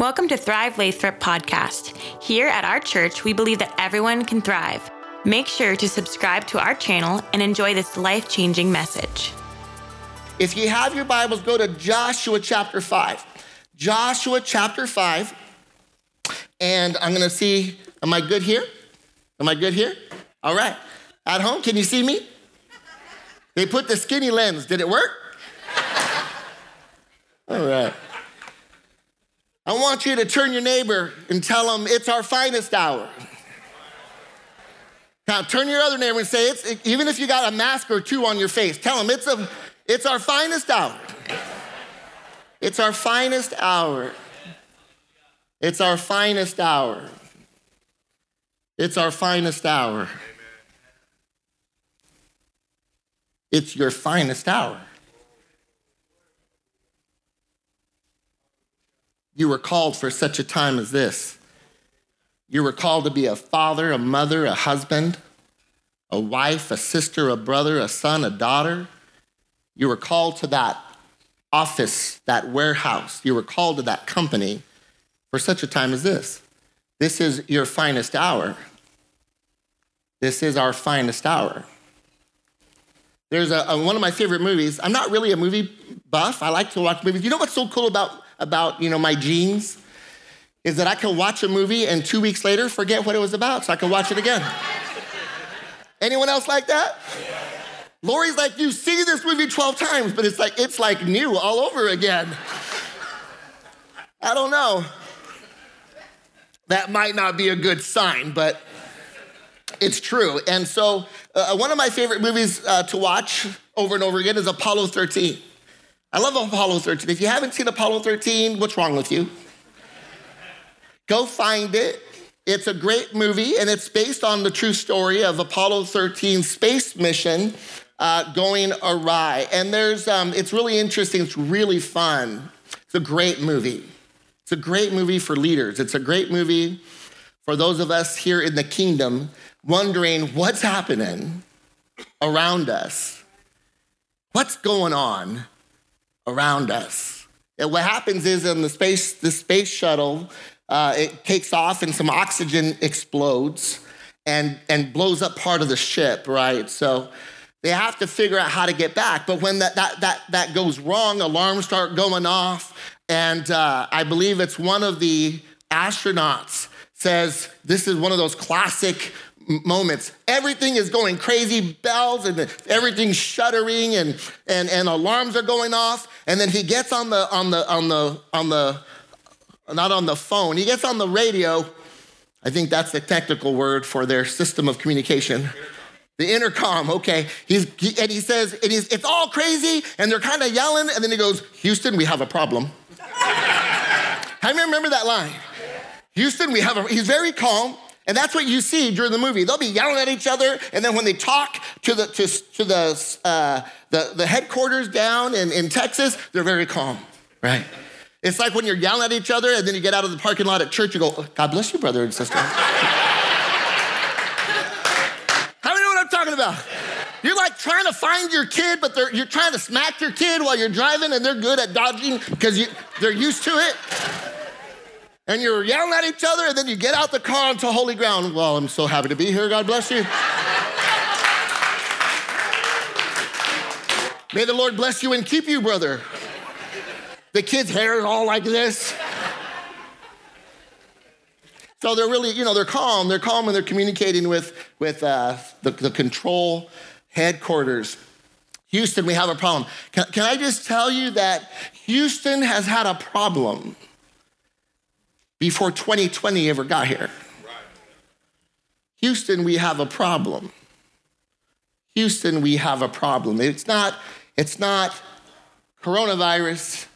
Welcome to Thrive Lathrop podcast. Here at our church, we believe that everyone can thrive. Make sure to subscribe to our channel and enjoy this life changing message. If you have your Bibles, go to Joshua chapter 5. Joshua chapter 5. And I'm going to see, am I good here? Am I good here? All right. At home, can you see me? They put the skinny lens. Did it work? All right. I want you to turn your neighbor and tell them it's our finest hour. Now turn your other neighbor and say it's even if you got a mask or two on your face, tell them it's a it's our finest hour. It's our finest hour. It's our finest hour. It's our finest hour. It's your finest hour. You were called for such a time as this. You were called to be a father, a mother, a husband, a wife, a sister, a brother, a son, a daughter. You were called to that office, that warehouse. You were called to that company for such a time as this. This is your finest hour. This is our finest hour. There's a, a, one of my favorite movies. I'm not really a movie buff. I like to watch movies. You know what's so cool about, about you know, my genes? Is that I can watch a movie and two weeks later forget what it was about so I can watch it again. Anyone else like that? Lori's like, you see this movie 12 times, but it's like it's like new all over again. I don't know. That might not be a good sign, but it's true. And so, uh, one of my favorite movies uh, to watch over and over again is Apollo 13. I love Apollo 13. If you haven't seen Apollo 13, what's wrong with you? Go find it. It's a great movie, and it's based on the true story of Apollo 13 space mission uh, going awry. And there's, um, it's really interesting. It's really fun. It's a great movie. It's a great movie for leaders. It's a great movie for those of us here in the kingdom wondering what's happening around us. What's going on around us? And what happens is in the space, the space shuttle, uh, it takes off and some oxygen explodes and, and blows up part of the ship, right? So they have to figure out how to get back. But when that, that, that, that goes wrong, alarms start going off. And uh, I believe it's one of the astronauts says, This is one of those classic moments. Everything is going crazy, bells and everything's shuddering and, and, and alarms are going off. And then he gets on the, on the, on the, on the, not on the phone, he gets on the radio. I think that's the technical word for their system of communication. The intercom, okay. He's, he, and he says, and he's, it's all crazy, and they're kind of yelling, and then he goes, Houston, we have a problem. How many remember that line? Houston, we have a, he's very calm. And that's what you see during the movie. They'll be yelling at each other, and then when they talk to the, to, to the, uh, the, the headquarters down in, in Texas, they're very calm, right? It's like when you're yelling at each other and then you get out of the parking lot at church, you go, God bless you, brother and sister. How many know what I'm talking about? You're like trying to find your kid, but you're trying to smack your kid while you're driving and they're good at dodging because they're used to it. And you're yelling at each other and then you get out the car onto holy ground. Well, I'm so happy to be here. God bless you. May the Lord bless you and keep you, brother. The kid's hair is all like this. So they're really, you know, they're calm. They're calm and they're communicating with, with uh, the, the control headquarters. Houston, we have a problem. Can, can I just tell you that Houston has had a problem before 2020 ever got here? Houston, we have a problem. Houston, we have a problem. It's not, it's not coronavirus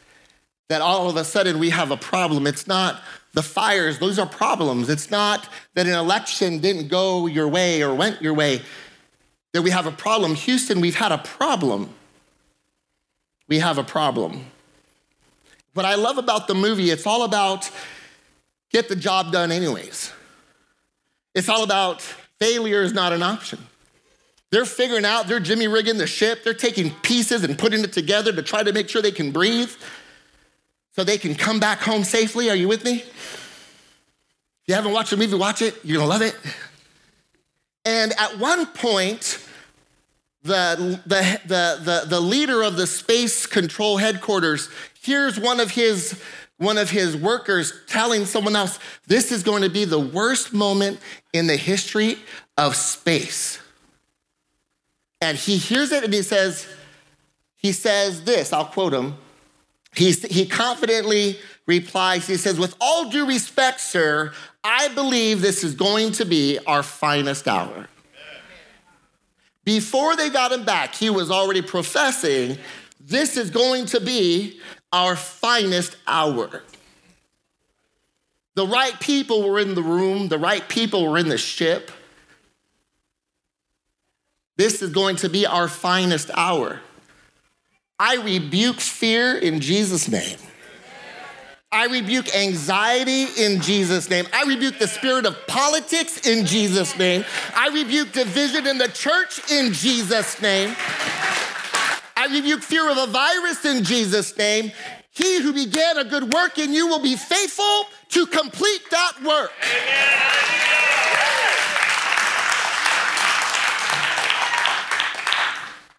that all of a sudden we have a problem. It's not the fires, those are problems. It's not that an election didn't go your way or went your way, that we have a problem. Houston, we've had a problem. We have a problem. What I love about the movie, it's all about get the job done anyways. It's all about failure is not an option. They're figuring out, they're Jimmy rigging the ship, they're taking pieces and putting it together to try to make sure they can breathe. so they can come back home safely. Are you with me? If you haven't watched the movie, watch it. You're gonna love it. And at one point, the, the, the, the, the leader of the space control headquarters hears one of his one of his workers telling someone else, This is going to be the worst moment in the history of space. And he hears it and he says, he says this, I'll quote him. He's, he confidently replies, he says, With all due respect, sir, I believe this is going to be our finest hour. Before they got him back, he was already professing, This is going to be our finest hour. The right people were in the room, the right people were in the ship. This is going to be our finest hour. I rebuke fear in Jesus' name. I rebuke anxiety in Jesus' name. I rebuke the spirit of politics in Jesus' name. I rebuke division in the church in Jesus' name. I rebuke fear of a virus in Jesus' name. He who began a good work in you will be faithful to complete that work. Amen.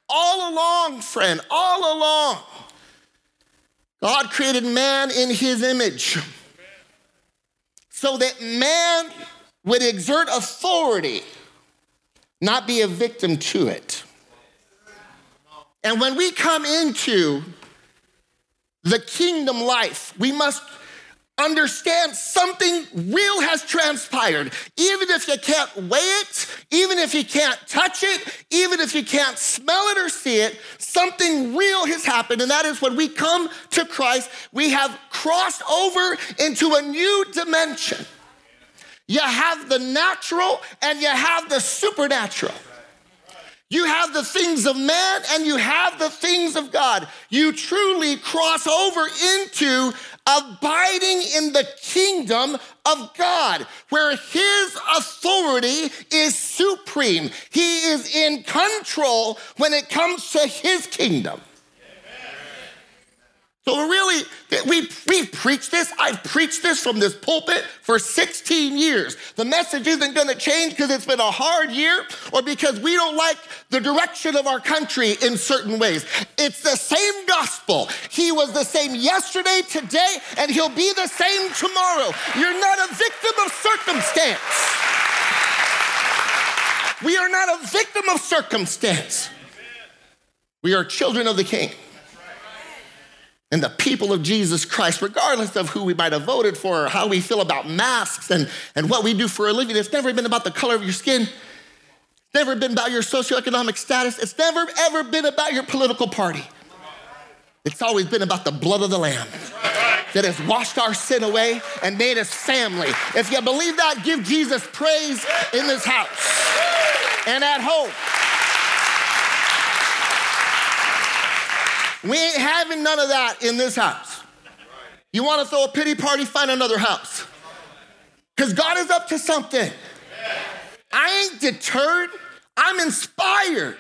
All along, friend, all along, God created man in his image so that man would exert authority, not be a victim to it. And when we come into the kingdom life, we must understand something real has transpired. Even if you can't weigh it, even if you can't touch it, even if you can't smell it or see it, something real has happened. And that is when we come to Christ, we have crossed over into a new dimension. You have the natural and you have the supernatural. You have the things of man and you have the things of God. You truly cross over into abiding in the kingdom of God, where his authority is supreme. He is in control when it comes to his kingdom. So really, we, we've preached this. I've preached this from this pulpit for 16 years. The message isn't going to change because it's been a hard year or because we don't like the direction of our country in certain ways. It's the same gospel. He was the same yesterday, today, and he'll be the same tomorrow. You're not a victim of circumstance. We are not a victim of circumstance. We are children of the King and the people of Jesus Christ, regardless of who we might have voted for or how we feel about masks and, and what we do for a living. It's never been about the color of your skin. It's never been about your socioeconomic status. It's never, ever been about your political party. It's always been about the blood of the Lamb that has washed our sin away and made us family. If you believe that, give Jesus praise in this house and at home. We ain't having none of that in this house. You want to throw a pity party? Find another house. Because God is up to something. I ain't deterred. I'm inspired.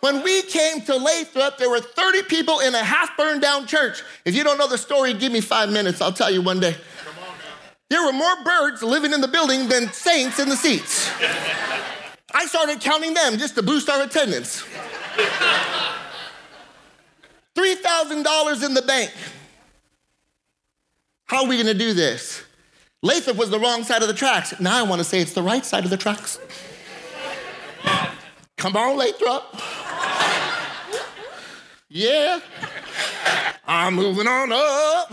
When we came to Lathrop, there were 30 people in a half burned down church. If you don't know the story, give me five minutes. I'll tell you one day. There were more birds living in the building than saints in the seats. I started counting them just to boost our attendance. $3,000 in the bank. How are we gonna do this? Lathrop was the wrong side of the tracks. Now I wanna say it's the right side of the tracks. Come on, Lathrop. Yeah. I'm moving on up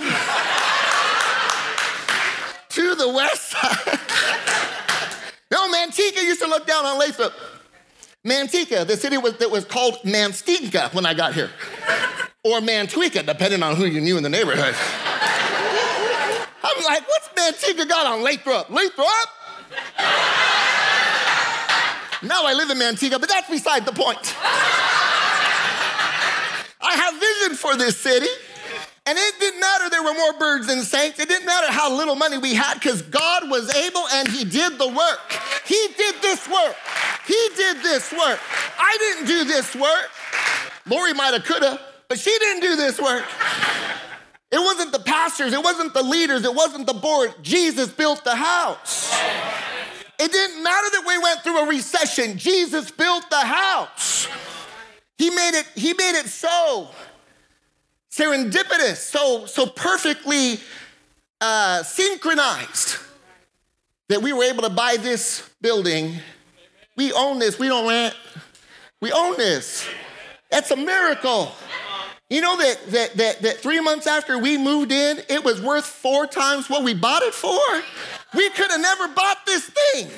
to the west side. no, Manteca used to look down on Lathrop. Manteca, the city was, that was called Manstinka when I got here or Manteca, depending on who you knew in the neighborhood. I'm like, what's Manteca got on Lathrop? Lathrop? now I live in Manteca, but that's beside the point. I have vision for this city. And it didn't matter there were more birds than saints. It didn't matter how little money we had because God was able and He did the work. He did this work. He did this work. I didn't do this work. Lori might have, could have, but she didn't do this work. It wasn't the pastors, it wasn't the leaders, it wasn't the board. Jesus built the house. It didn't matter that we went through a recession. Jesus built the house. He made it, he made it so serendipitous, so, so perfectly uh, synchronized that we were able to buy this building. We own this, we don't rent. We own this. That's a miracle. You know that, that, that, that three months after we moved in, it was worth four times what we bought it for? We could have never bought this thing.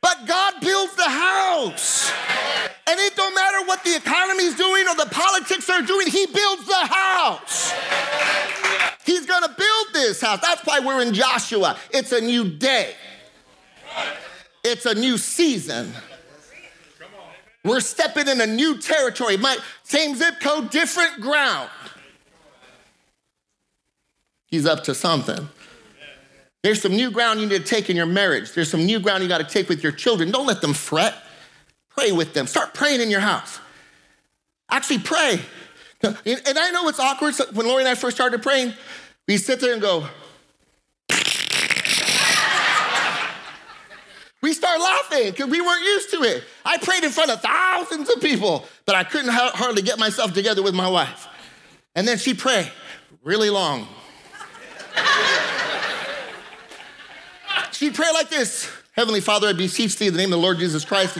But God builds the house. And it don't matter what the economy's doing or the politics are doing, He builds the house. He's gonna build this house. That's why we're in Joshua. It's a new day, it's a new season. We're stepping in a new territory. My same zip code, different ground. He's up to something. There's some new ground you need to take in your marriage. There's some new ground you got to take with your children. Don't let them fret. Pray with them. Start praying in your house. Actually, pray. And I know it's awkward. When Lori and I first started praying, we sit there and go, we start laughing because we weren't used to it. I prayed in front of thousands of people, but I couldn't hardly get myself together with my wife. And then she prayed really long. she prayed like this Heavenly Father, I beseech thee in the name of the Lord Jesus Christ,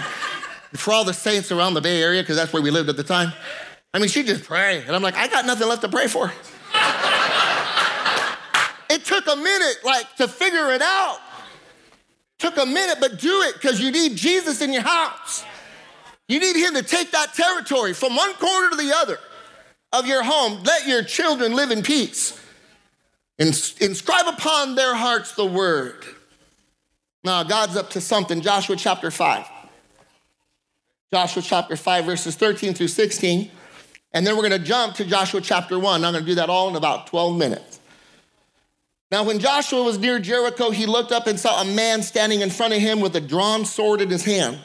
for all the saints around the Bay Area, because that's where we lived at the time. I mean, she'd just prayed. And I'm like, I got nothing left to pray for. it took a minute, like, to figure it out. Took a minute, but do it because you need Jesus in your house. You need him to take that territory from one corner to the other of your home. Let your children live in peace. Inscribe upon their hearts the word. Now, God's up to something. Joshua chapter 5. Joshua chapter 5, verses 13 through 16. And then we're going to jump to Joshua chapter 1. I'm going to do that all in about 12 minutes. Now, when Joshua was near Jericho, he looked up and saw a man standing in front of him with a drawn sword in his hand.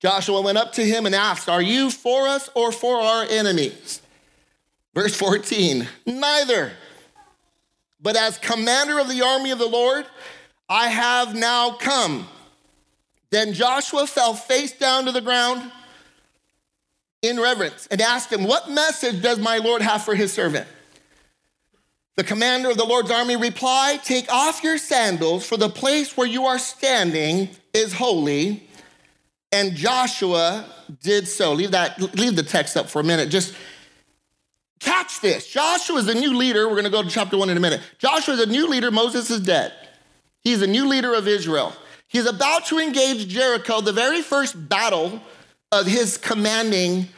Joshua went up to him and asked, Are you for us or for our enemies? Verse 14, neither. But as commander of the army of the Lord, I have now come. Then Joshua fell face down to the ground in reverence and asked him, What message does my Lord have for his servant? The commander of the Lord's army replied, Take off your sandals, for the place where you are standing is holy. And Joshua did so. Leave that, leave the text up for a minute. Just catch this. Joshua is a new leader. We're going to go to chapter one in a minute. Joshua is a new leader. Moses is dead. He's a new leader of Israel. He's about to engage Jericho, the very first battle of his commanding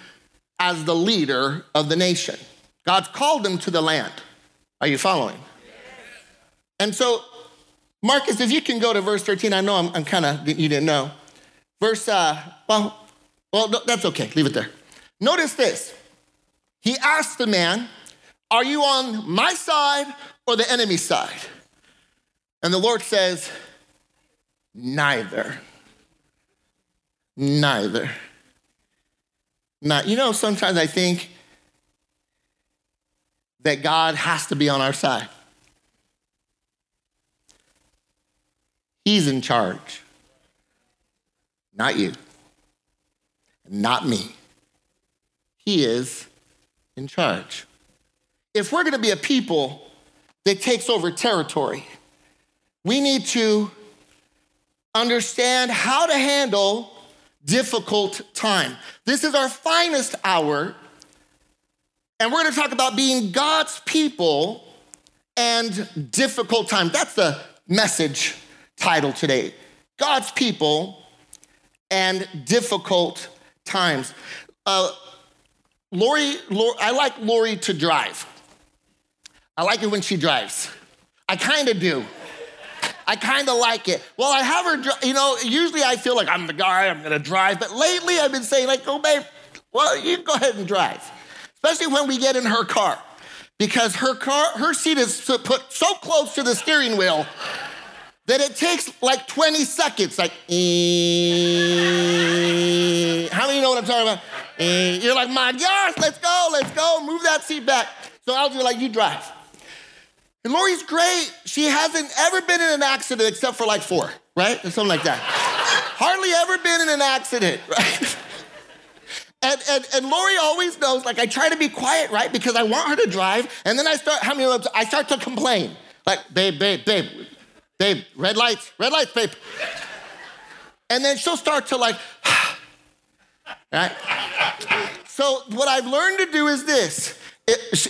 as the leader of the nation. God's called him to the land. Are you following? And so, Marcus, if you can go to verse 13, I know I'm, I'm kind of, you didn't know. Verse, uh, well, well, that's okay, leave it there. Notice this. He asked the man, Are you on my side or the enemy's side? And the Lord says, Neither. Neither. Not, you know, sometimes I think that God has to be on our side. He's in charge, not you, not me. He is in charge. If we're going to be a people that takes over territory, we need to understand how to handle difficult time. This is our finest hour, and we're going to talk about being God's people and difficult times. That's the message title today God's people and difficult times. Uh, Lori, Lori, I like Lori to drive. I like it when she drives. I kind of do. I kind of like it. Well, I have her, you know, usually I feel like I'm the guy, I'm gonna drive, but lately I've been saying, like, oh, babe, well, you go ahead and drive, especially when we get in her car, because her car, her seat is put so close to the steering wheel that it takes like 20 seconds, like, eh. how many know what I'm talking about? Eh. You're like, my gosh, let's go, let's go, move that seat back. So I'll do like, you drive. And Lori's great. She hasn't ever been in an accident except for like four, right? Or something like that. Hardly ever been in an accident, right? And, and, and Lori always knows, like, I try to be quiet, right? Because I want her to drive. And then I start, how many I start to complain. Like, babe, babe, babe, babe, red lights, red lights, babe. And then she'll start to, like, right? So, what I've learned to do is this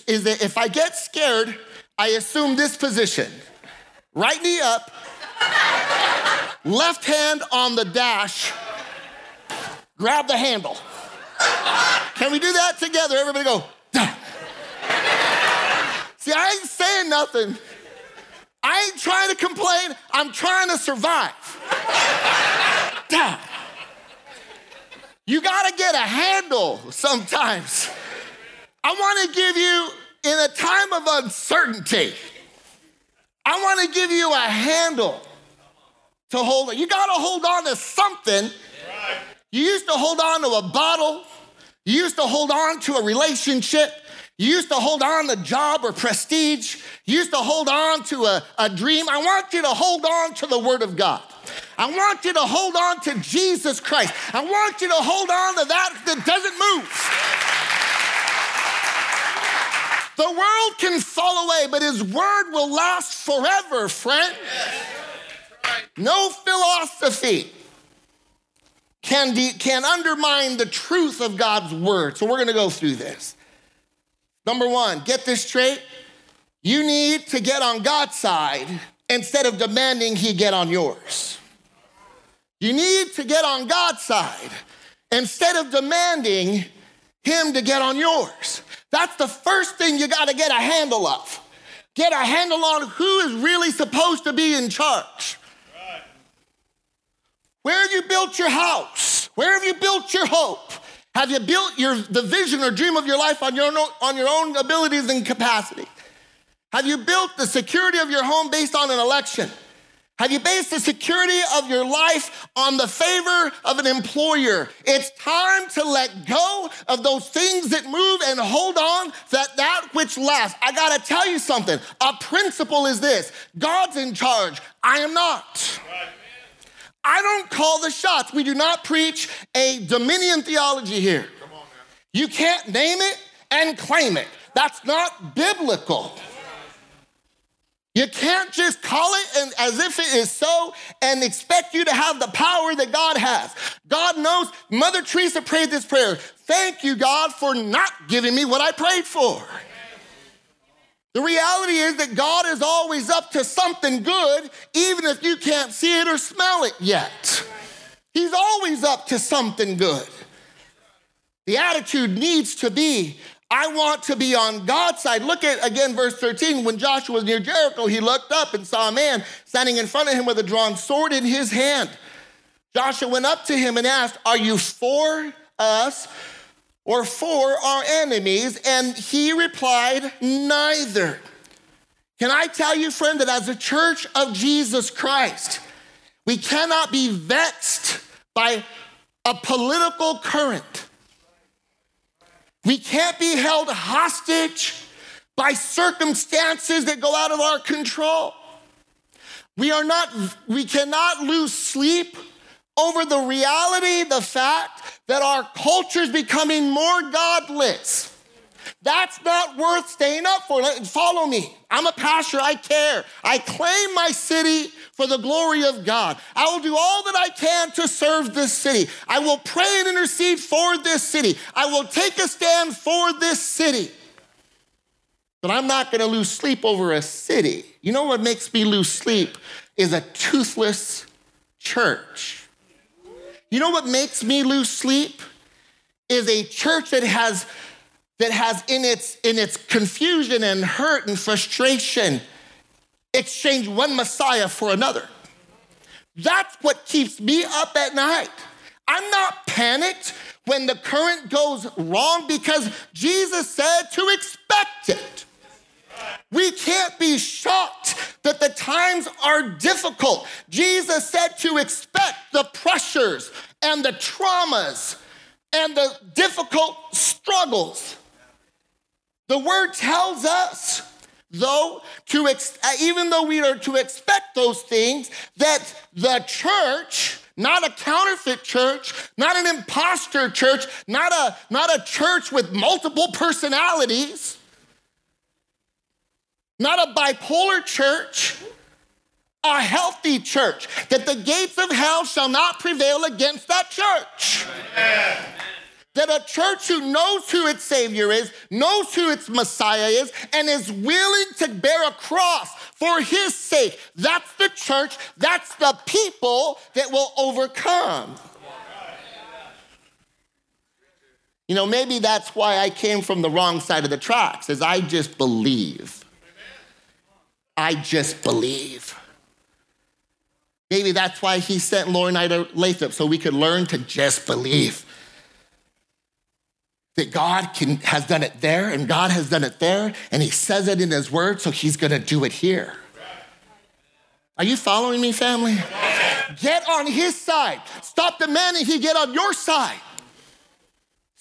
is that if I get scared, I assume this position right knee up, left hand on the dash, grab the handle. Can we do that together? Everybody go. See, I ain't saying nothing. I ain't trying to complain. I'm trying to survive. You got to get a handle sometimes. I want to give you, in a time of uncertainty, I want to give you a handle to hold it. You got to hold on to something. You used to hold on to a bottle. You used to hold on to a relationship. You used to hold on to a job or prestige. You used to hold on to a, a dream. I want you to hold on to the Word of God. I want you to hold on to Jesus Christ. I want you to hold on to that that doesn't move. The world can fall away, but His Word will last forever, friend. No philosophy can, de- can undermine the truth of God's word. So we're going to go through this. Number one, get this straight. You need to get on God's side instead of demanding He get on yours. You need to get on God's side instead of demanding Him to get on yours. That's the first thing you got to get a handle of. Get a handle on who is really supposed to be in charge. Where have you built your house? Where have you built your hope? Have you built your, the vision or dream of your life on your, own, on your own abilities and capacity? Have you built the security of your home based on an election? Have you based the security of your life on the favor of an employer? It's time to let go of those things that move and hold on that that which lasts. I got to tell you something. A principle is this. God's in charge. I am not. Right. I don't call the shots. We do not preach a dominion theology here. On, you can't name it and claim it. That's not biblical. You can't just call it and, as if it is so and expect you to have the power that God has. God knows. Mother Teresa prayed this prayer Thank you, God, for not giving me what I prayed for. The reality is that God is always up to something good, even if you can't see it or smell it yet. He's always up to something good. The attitude needs to be I want to be on God's side. Look at again verse 13. When Joshua was near Jericho, he looked up and saw a man standing in front of him with a drawn sword in his hand. Joshua went up to him and asked, Are you for us or for our enemies? And he replied, Neither. Can I tell you, friend, that as a church of Jesus Christ, we cannot be vexed by a political current. We can't be held hostage by circumstances that go out of our control. We are not, we cannot lose sleep over the reality, the fact that our culture is becoming more godless. That's not worth staying up for. Follow me. I'm a pastor. I care. I claim my city for the glory of God. I will do all that I can to serve this city. I will pray and intercede for this city. I will take a stand for this city. But I'm not going to lose sleep over a city. You know what makes me lose sleep is a toothless church. You know what makes me lose sleep? Is a church that has that has in its in its confusion and hurt and frustration exchanged one Messiah for another. That's what keeps me up at night. I'm not panicked when the current goes wrong because Jesus said to expect it. We can't be shocked that the times are difficult. Jesus said to expect the pressures and the traumas and the difficult struggles. The word tells us, though, to ex- even though we are to expect those things, that the church, not a counterfeit church, not an impostor church, not a, not a church with multiple personalities, not a bipolar church, a healthy church, that the gates of hell shall not prevail against that church. That a church who knows who its Savior is, knows who its Messiah is, and is willing to bear a cross for His sake, that's the church, that's the people that will overcome. You know, maybe that's why I came from the wrong side of the tracks, is I just believe. I just believe. Maybe that's why he sent Lauren and I to Lathrop, so we could learn to just believe that God can, has done it there and God has done it there, and He says it in His Word, so He's gonna do it here. Are you following me, family? Get on His side. Stop demanding He get on your side.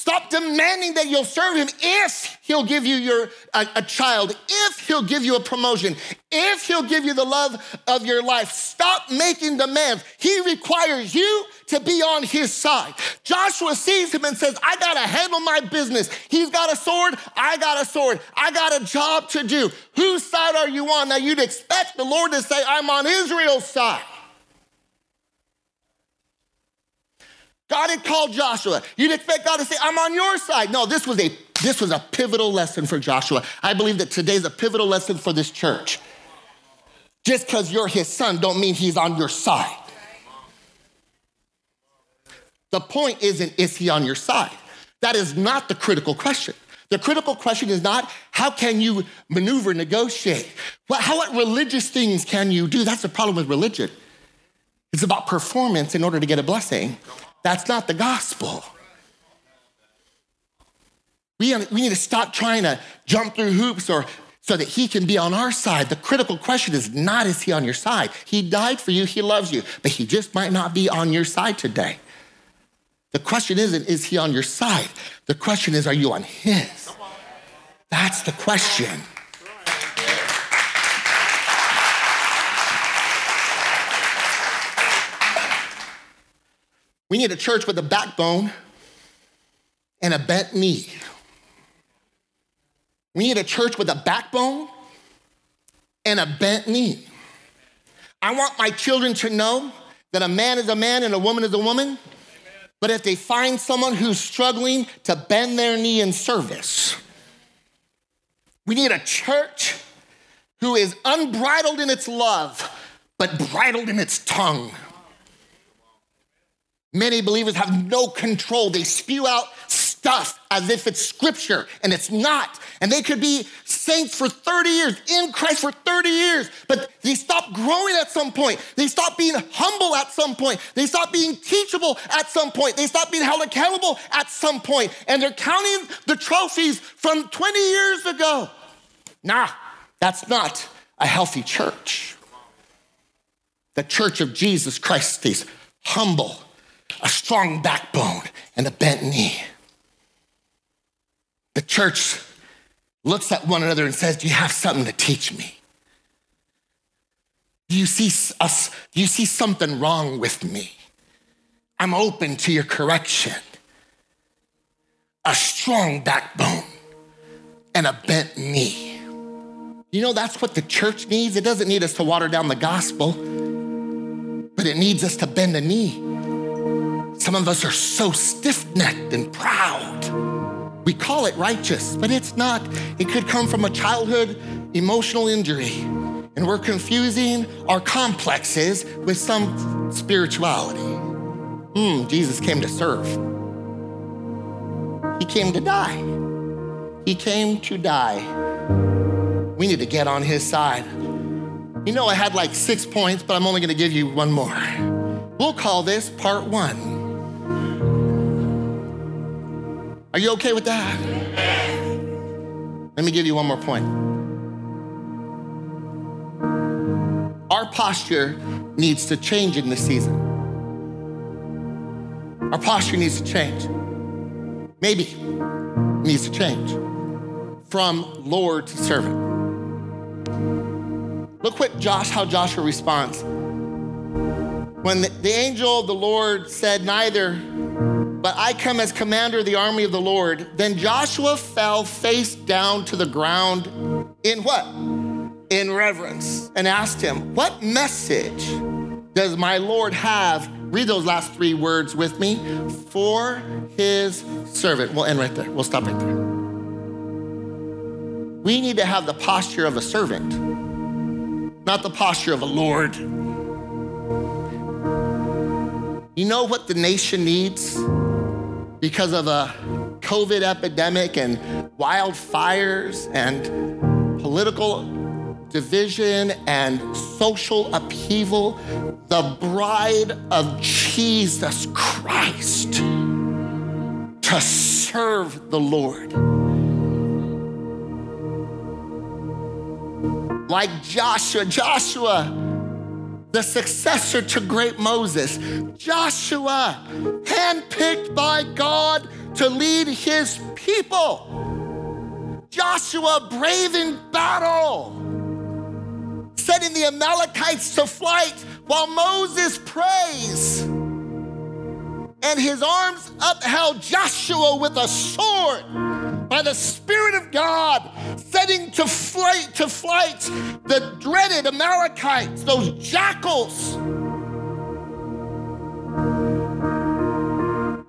Stop demanding that you'll serve him if he'll give you your, a, a, child, if he'll give you a promotion, if he'll give you the love of your life. Stop making demands. He requires you to be on his side. Joshua sees him and says, I gotta handle my business. He's got a sword, I got a sword, I got a job to do. Whose side are you on? Now you'd expect the Lord to say, I'm on Israel's side. God had called Joshua. You'd expect God to say, I'm on your side. No, this was a this was a pivotal lesson for Joshua. I believe that today's a pivotal lesson for this church. Just because you're his son don't mean he's on your side. The point isn't, is he on your side? That is not the critical question. The critical question is not, how can you maneuver, negotiate? What, how, what religious things can you do? That's the problem with religion. It's about performance in order to get a blessing. That's not the gospel. We, we need to stop trying to jump through hoops or so that he can be on our side. The critical question is not is he on your side? He died for you, he loves you, but he just might not be on your side today. The question isn't is he on your side? The question is are you on his? That's the question. We need a church with a backbone and a bent knee. We need a church with a backbone and a bent knee. I want my children to know that a man is a man and a woman is a woman. But if they find someone who's struggling to bend their knee in service, we need a church who is unbridled in its love, but bridled in its tongue. Many believers have no control. They spew out stuff as if it's scripture, and it's not. And they could be saints for 30 years, in Christ for 30 years, but they stop growing at some point. They stop being humble at some point. They stop being teachable at some point. They stop being held accountable at some point. And they're counting the trophies from 20 years ago. Nah, that's not a healthy church. The church of Jesus Christ is humble a strong backbone, and a bent knee. The church looks at one another and says, Do you have something to teach me? Do you see us? Do you see something wrong with me? I'm open to your correction. A strong backbone and a bent knee. You know, that's what the church needs. It doesn't need us to water down the gospel, but it needs us to bend a knee. Some of us are so stiff necked and proud. We call it righteous, but it's not. It could come from a childhood emotional injury. And we're confusing our complexes with some spirituality. Hmm, Jesus came to serve, He came to die. He came to die. We need to get on His side. You know, I had like six points, but I'm only gonna give you one more. We'll call this part one. Are you okay with that? Let me give you one more point. Our posture needs to change in this season. Our posture needs to change. Maybe needs to change from Lord to servant. Look what Josh, how Joshua responds. When the, the angel of the Lord said, Neither, but I come as commander of the army of the Lord, then Joshua fell face down to the ground in what? In reverence and asked him, What message does my Lord have? Read those last three words with me for his servant. We'll end right there. We'll stop right there. We need to have the posture of a servant, not the posture of a Lord. You know what the nation needs because of a COVID epidemic and wildfires and political division and social upheaval? The bride of Jesus Christ to serve the Lord. Like Joshua, Joshua the successor to great Moses. Joshua, handpicked by God to lead his people. Joshua, brave in battle, setting the Amalekites to flight while Moses prays. And his arms upheld Joshua with a sword by the Spirit of God, setting to flight to flight the dreaded Amalekites, those jackals.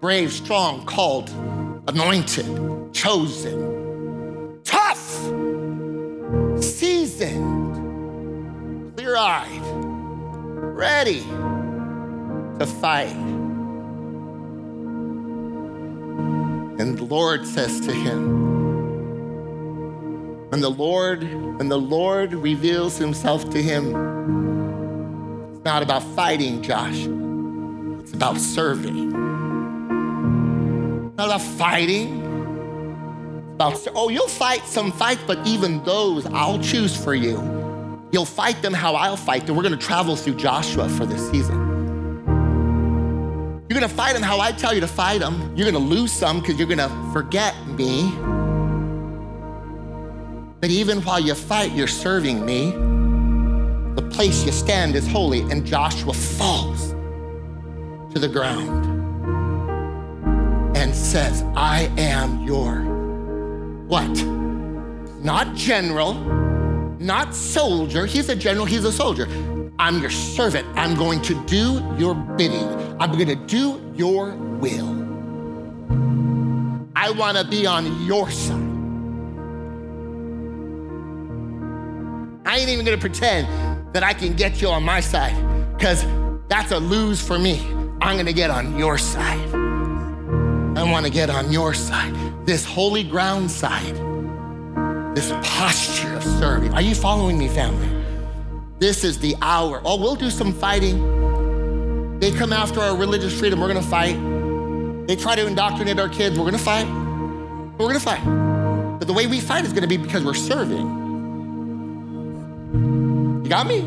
Brave, strong, called, anointed, chosen, tough, seasoned, clear eyed, ready to fight. And the Lord says to him, and the Lord, when the Lord reveals himself to him, it's not about fighting, Josh. It's about serving. It's not about fighting. It's about, oh, you'll fight some fights, but even those I'll choose for you. You'll fight them how I'll fight them. We're going to travel through Joshua for this season. You're gonna fight them how I tell you to fight them. You're gonna lose some because you're gonna forget me. But even while you fight, you're serving me. The place you stand is holy, and Joshua falls to the ground and says, I am your what? Not general, not soldier. He's a general, he's a soldier. I'm your servant. I'm going to do your bidding. I'm going to do your will. I want to be on your side. I ain't even going to pretend that I can get you on my side because that's a lose for me. I'm going to get on your side. I want to get on your side, this holy ground side, this posture of serving. Are you following me, family? This is the hour. Oh, we'll do some fighting. They come after our religious freedom, we're gonna fight. They try to indoctrinate our kids, we're gonna fight. We're gonna fight. But the way we fight is gonna be because we're serving. You got me?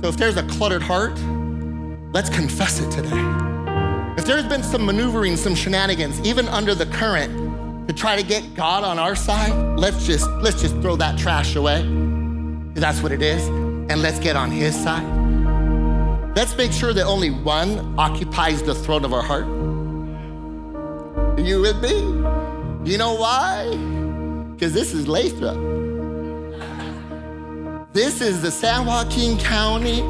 So if there's a cluttered heart, let's confess it today. If there's been some maneuvering, some shenanigans, even under the current, to try to get God on our side, let's just let's just throw that trash away. That's what it is. And let's get on his side. Let's make sure that only one occupies the throne of our heart. Are you with me? You know why? Because this is Lathrop. This is the San Joaquin County.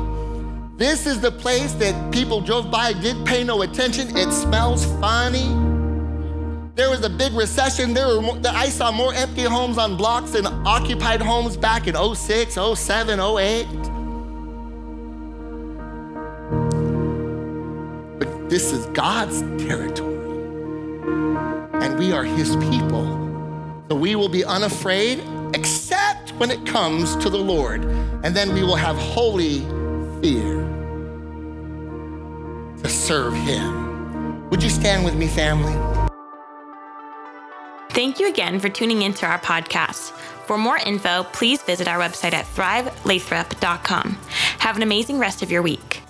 This is the place that people drove by, didn't pay no attention. It smells funny. There was a big recession. There were more, I saw more empty homes on blocks than occupied homes back in 06, 07, 08. But this is God's territory. And we are his people. So we will be unafraid except when it comes to the Lord. And then we will have holy fear to serve him. Would you stand with me, family? Thank you again for tuning into our podcast. For more info, please visit our website at thrivelathrop.com. Have an amazing rest of your week.